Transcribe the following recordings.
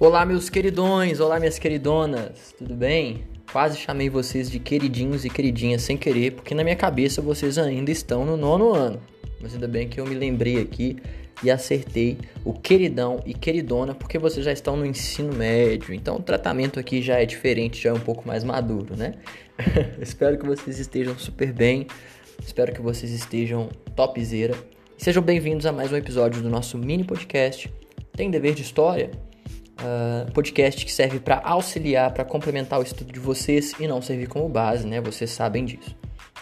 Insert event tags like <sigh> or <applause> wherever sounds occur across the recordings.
Olá, meus queridões, olá, minhas queridonas, tudo bem? Quase chamei vocês de queridinhos e queridinhas sem querer, porque na minha cabeça vocês ainda estão no nono ano. Mas ainda bem que eu me lembrei aqui e acertei o queridão e queridona, porque vocês já estão no ensino médio. Então o tratamento aqui já é diferente, já é um pouco mais maduro, né? <laughs> Espero que vocês estejam super bem. Espero que vocês estejam topzera. Sejam bem-vindos a mais um episódio do nosso mini podcast. Tem dever de história? Uh, podcast que serve para auxiliar, para complementar o estudo de vocês e não servir como base, né? Vocês sabem disso,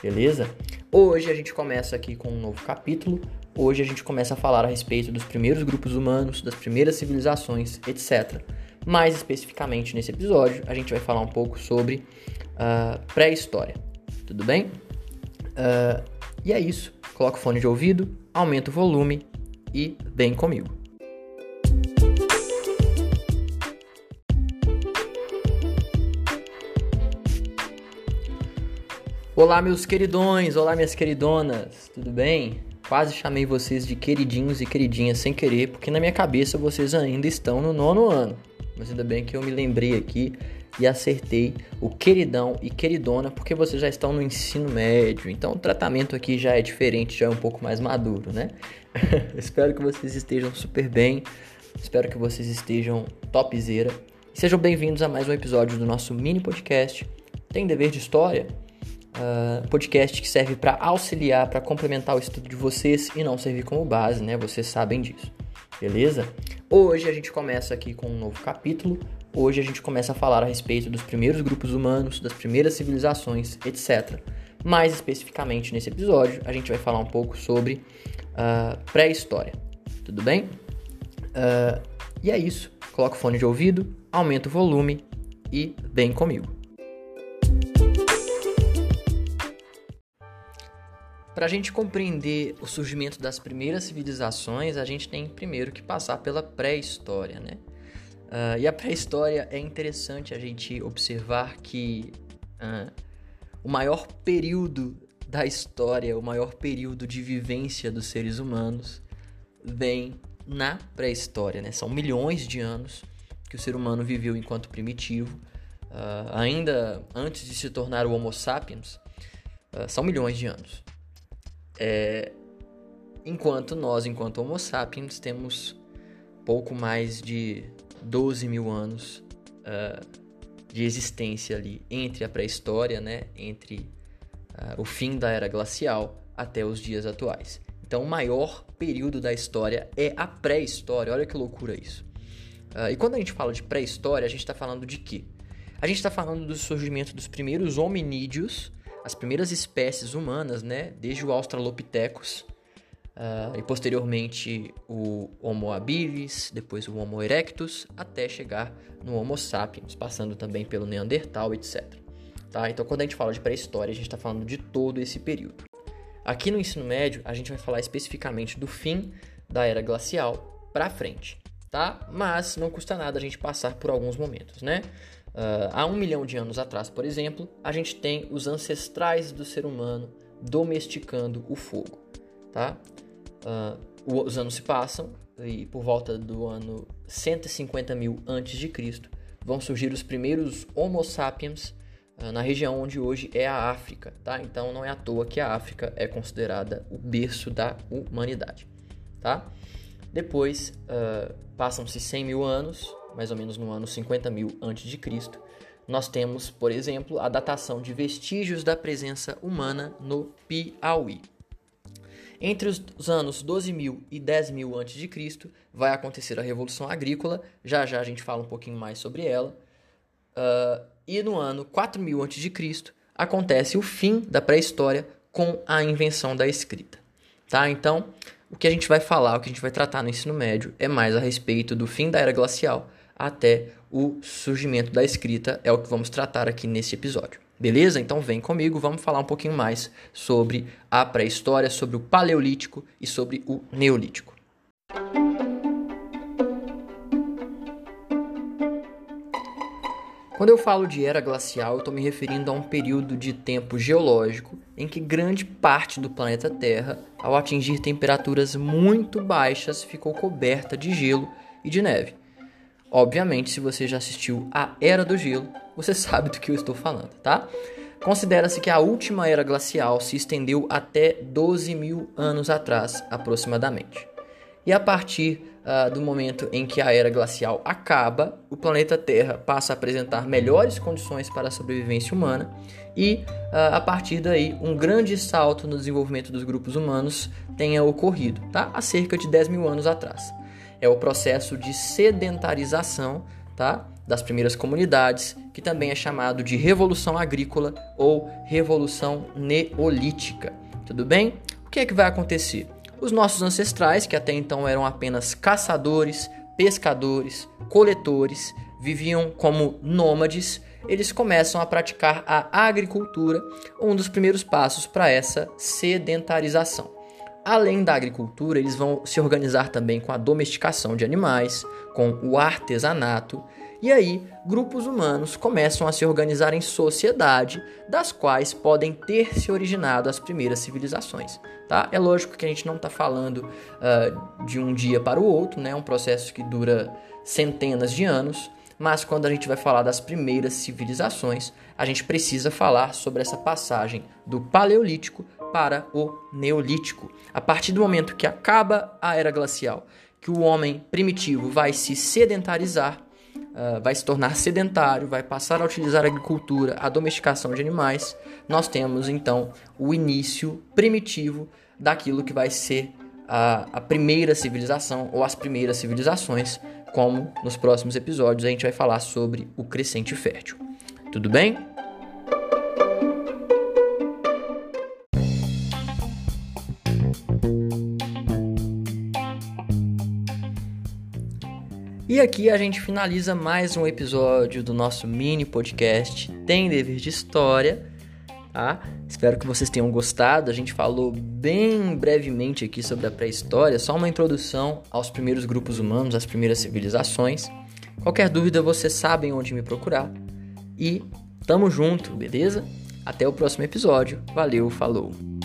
beleza? Hoje a gente começa aqui com um novo capítulo. Hoje a gente começa a falar a respeito dos primeiros grupos humanos, das primeiras civilizações, etc. Mais especificamente nesse episódio, a gente vai falar um pouco sobre uh, pré-história. Tudo bem? Uh, e é isso. Coloca o fone de ouvido, aumenta o volume e vem comigo. Olá, meus queridões, olá, minhas queridonas, tudo bem? Quase chamei vocês de queridinhos e queridinhas sem querer, porque na minha cabeça vocês ainda estão no nono ano. Mas ainda bem que eu me lembrei aqui e acertei o queridão e queridona, porque vocês já estão no ensino médio. Então o tratamento aqui já é diferente, já é um pouco mais maduro, né? <laughs> espero que vocês estejam super bem, espero que vocês estejam topzera. Sejam bem-vindos a mais um episódio do nosso mini podcast. Tem dever de história? Uh, podcast que serve para auxiliar, para complementar o estudo de vocês e não servir como base, né? Vocês sabem disso, beleza? Hoje a gente começa aqui com um novo capítulo. Hoje a gente começa a falar a respeito dos primeiros grupos humanos, das primeiras civilizações, etc. Mais especificamente nesse episódio, a gente vai falar um pouco sobre uh, pré-história. Tudo bem? Uh, e é isso. Coloca o fone de ouvido, aumenta o volume e vem comigo. Para a gente compreender o surgimento das primeiras civilizações, a gente tem primeiro que passar pela pré-história, né? Uh, e a pré-história é interessante a gente observar que uh, o maior período da história, o maior período de vivência dos seres humanos vem na pré-história, né? São milhões de anos que o ser humano viveu enquanto primitivo, uh, ainda antes de se tornar o Homo sapiens, são milhões de anos. É, enquanto nós, enquanto Homo sapiens, temos pouco mais de 12 mil anos uh, de existência ali entre a pré-história, né, entre uh, o fim da era glacial até os dias atuais. Então, o maior período da história é a pré-história. Olha que loucura isso. Uh, e quando a gente fala de pré-história, a gente está falando de quê? A gente está falando do surgimento dos primeiros hominídeos as primeiras espécies humanas, né, desde o Australopithecus uh, e posteriormente o Homo habilis, depois o Homo erectus, até chegar no Homo sapiens, passando também pelo Neandertal, etc. Tá? Então, quando a gente fala de pré-história, a gente está falando de todo esse período. Aqui no ensino médio, a gente vai falar especificamente do fim da era glacial para frente, tá? Mas não custa nada a gente passar por alguns momentos, né? Uh, há um milhão de anos atrás, por exemplo, a gente tem os ancestrais do ser humano domesticando o fogo. Tá? Uh, os anos se passam e por volta do ano 150 mil antes de Cristo vão surgir os primeiros Homo sapiens uh, na região onde hoje é a África. Tá? Então não é à toa que a África é considerada o berço da humanidade. Tá? Depois passam-se 100 mil anos mais ou menos no ano 50 mil a.C., nós temos, por exemplo, a datação de vestígios da presença humana no Piauí. Entre os anos 12 mil e 10 mil a.C., vai acontecer a Revolução Agrícola, já já a gente fala um pouquinho mais sobre ela. Uh, e no ano 4 mil a.C., acontece o fim da pré-história com a invenção da escrita. Tá? Então, o que a gente vai falar, o que a gente vai tratar no ensino médio é mais a respeito do fim da era glacial até o surgimento da escrita, é o que vamos tratar aqui nesse episódio. Beleza? Então vem comigo, vamos falar um pouquinho mais sobre a pré-história, sobre o paleolítico e sobre o neolítico. Quando eu falo de era glacial, eu estou me referindo a um período de tempo geológico em que grande parte do planeta Terra, ao atingir temperaturas muito baixas, ficou coberta de gelo e de neve. Obviamente, se você já assistiu a Era do Gelo, você <laughs> sabe do que eu estou falando, tá? Considera-se que a última era glacial se estendeu até 12 mil anos atrás, aproximadamente. E a partir uh, do momento em que a era glacial acaba, o planeta Terra passa a apresentar melhores condições para a sobrevivência humana e, uh, a partir daí, um grande salto no desenvolvimento dos grupos humanos tenha ocorrido, tá? há cerca de 10 mil anos atrás. É o processo de sedentarização tá? das primeiras comunidades, que também é chamado de Revolução Agrícola ou Revolução Neolítica. Tudo bem? O que é que vai acontecer? Os nossos ancestrais, que até então eram apenas caçadores, pescadores, coletores, viviam como nômades, eles começam a praticar a agricultura, um dos primeiros passos para essa sedentarização. Além da agricultura, eles vão se organizar também com a domesticação de animais, com o artesanato, e aí grupos humanos começam a se organizar em sociedade, das quais podem ter se originado as primeiras civilizações. Tá? É lógico que a gente não está falando uh, de um dia para o outro, né? é um processo que dura centenas de anos, mas quando a gente vai falar das primeiras civilizações, a gente precisa falar sobre essa passagem do Paleolítico para o Neolítico. A partir do momento que acaba a era glacial, que o homem primitivo vai se sedentarizar, uh, vai se tornar sedentário, vai passar a utilizar a agricultura, a domesticação de animais, nós temos então o início primitivo daquilo que vai ser a, a primeira civilização ou as primeiras civilizações, como nos próximos episódios a gente vai falar sobre o crescente fértil. Tudo bem? E aqui a gente finaliza mais um episódio do nosso mini podcast Tem Dever de História. Tá? Espero que vocês tenham gostado. A gente falou bem brevemente aqui sobre a pré-história, só uma introdução aos primeiros grupos humanos, às primeiras civilizações. Qualquer dúvida, vocês sabem onde me procurar. E tamo junto, beleza? Até o próximo episódio. Valeu, falou!